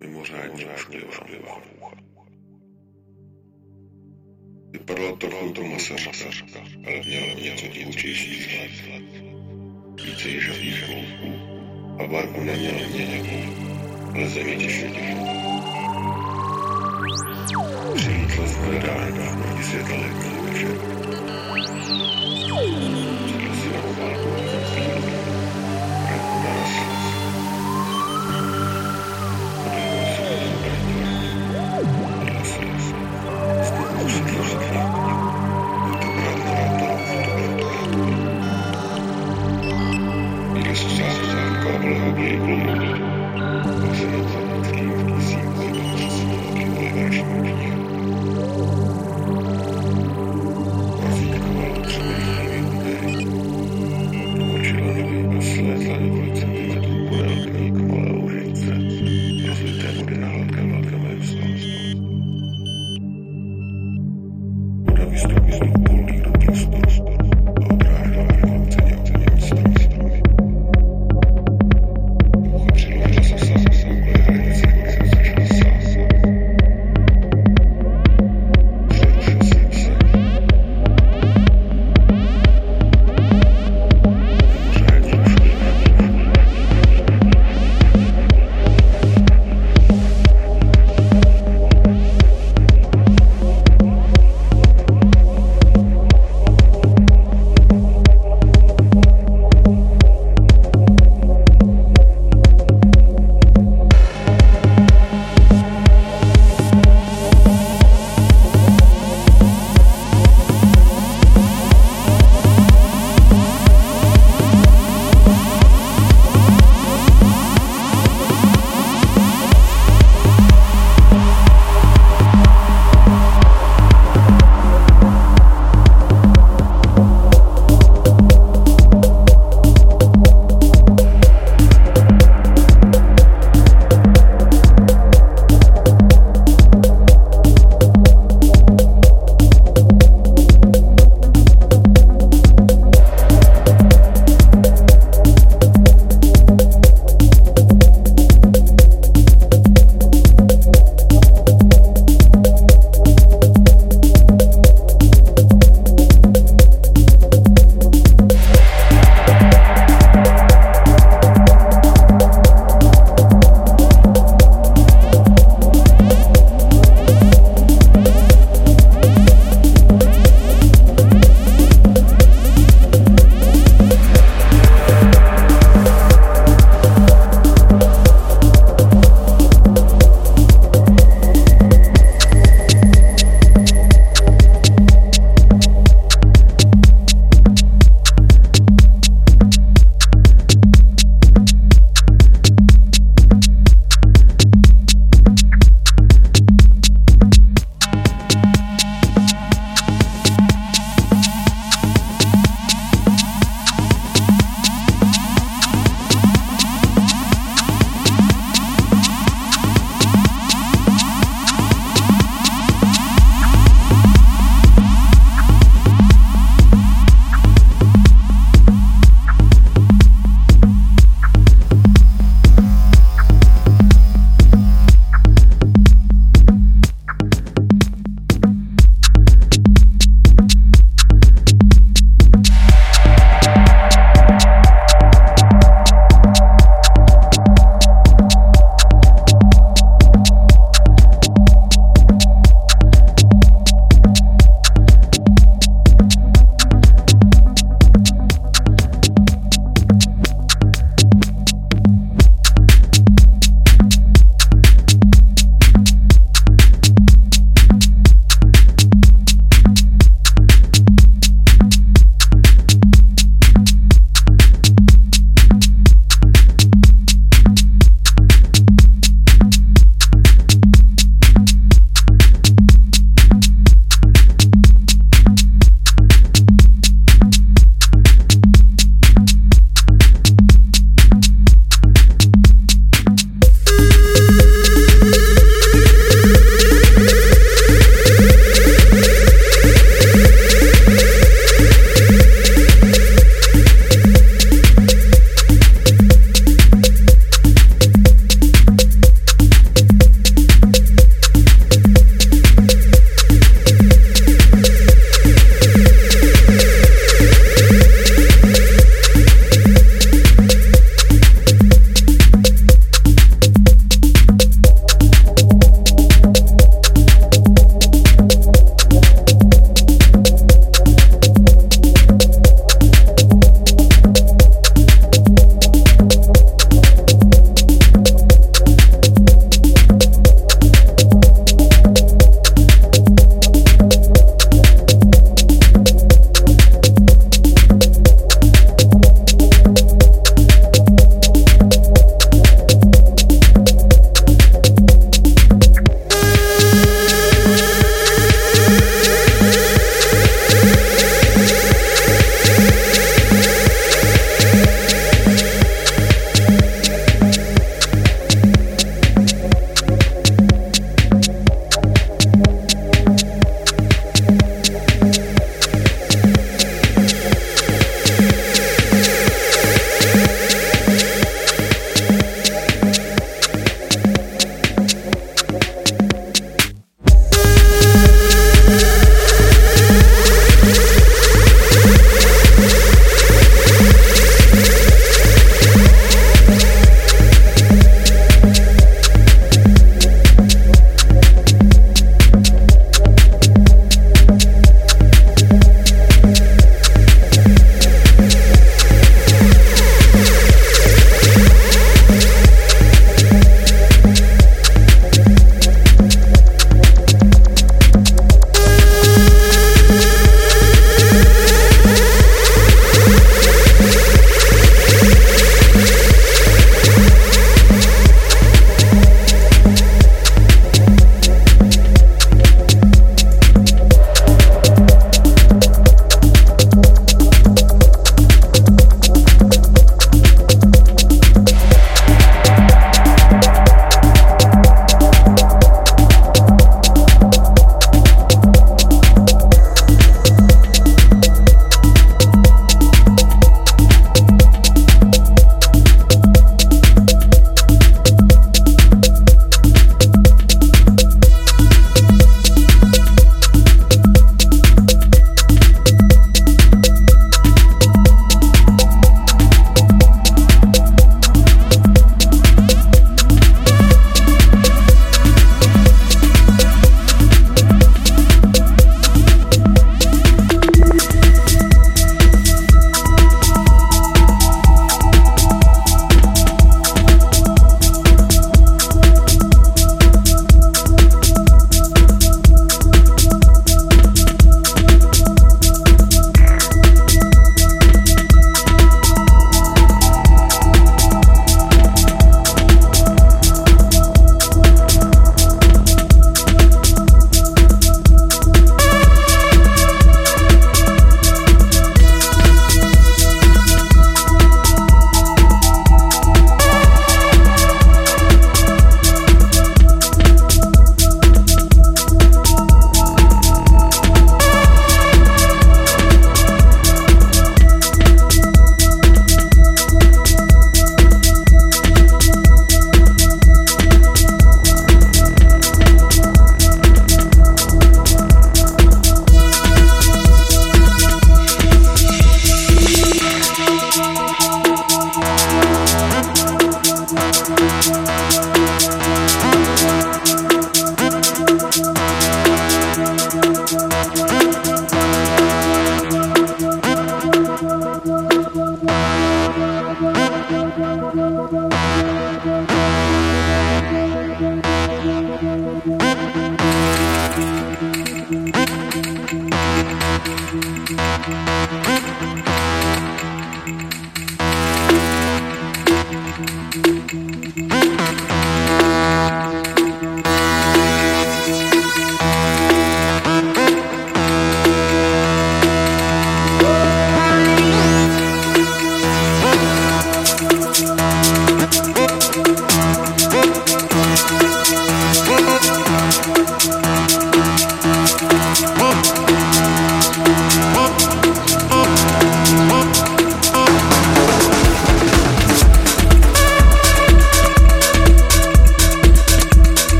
Mimořádně ošklivá moucha. Vypadala trochu jako masařka, ale měla něco divočejší vzhled. Více ježavých kouků a barvu neměla měněnou, ale zemětěžně Přilítla z hledání proti světle letní večer.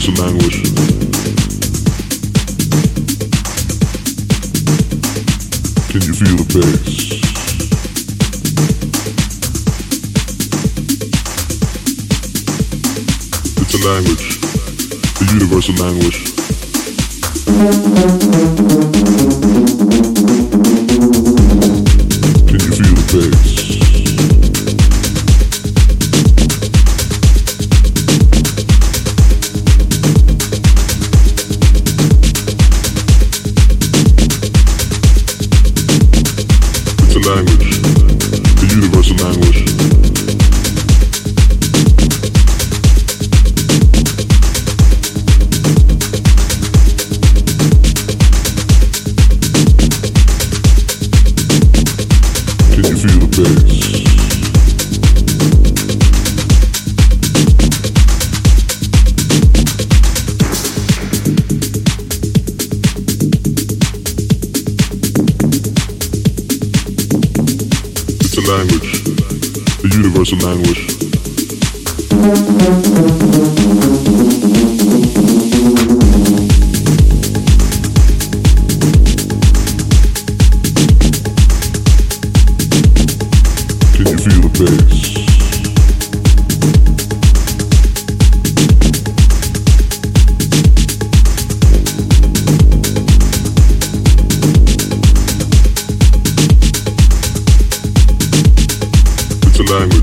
some anguish. Can you feel the bass? It's a language, a universal language. Thank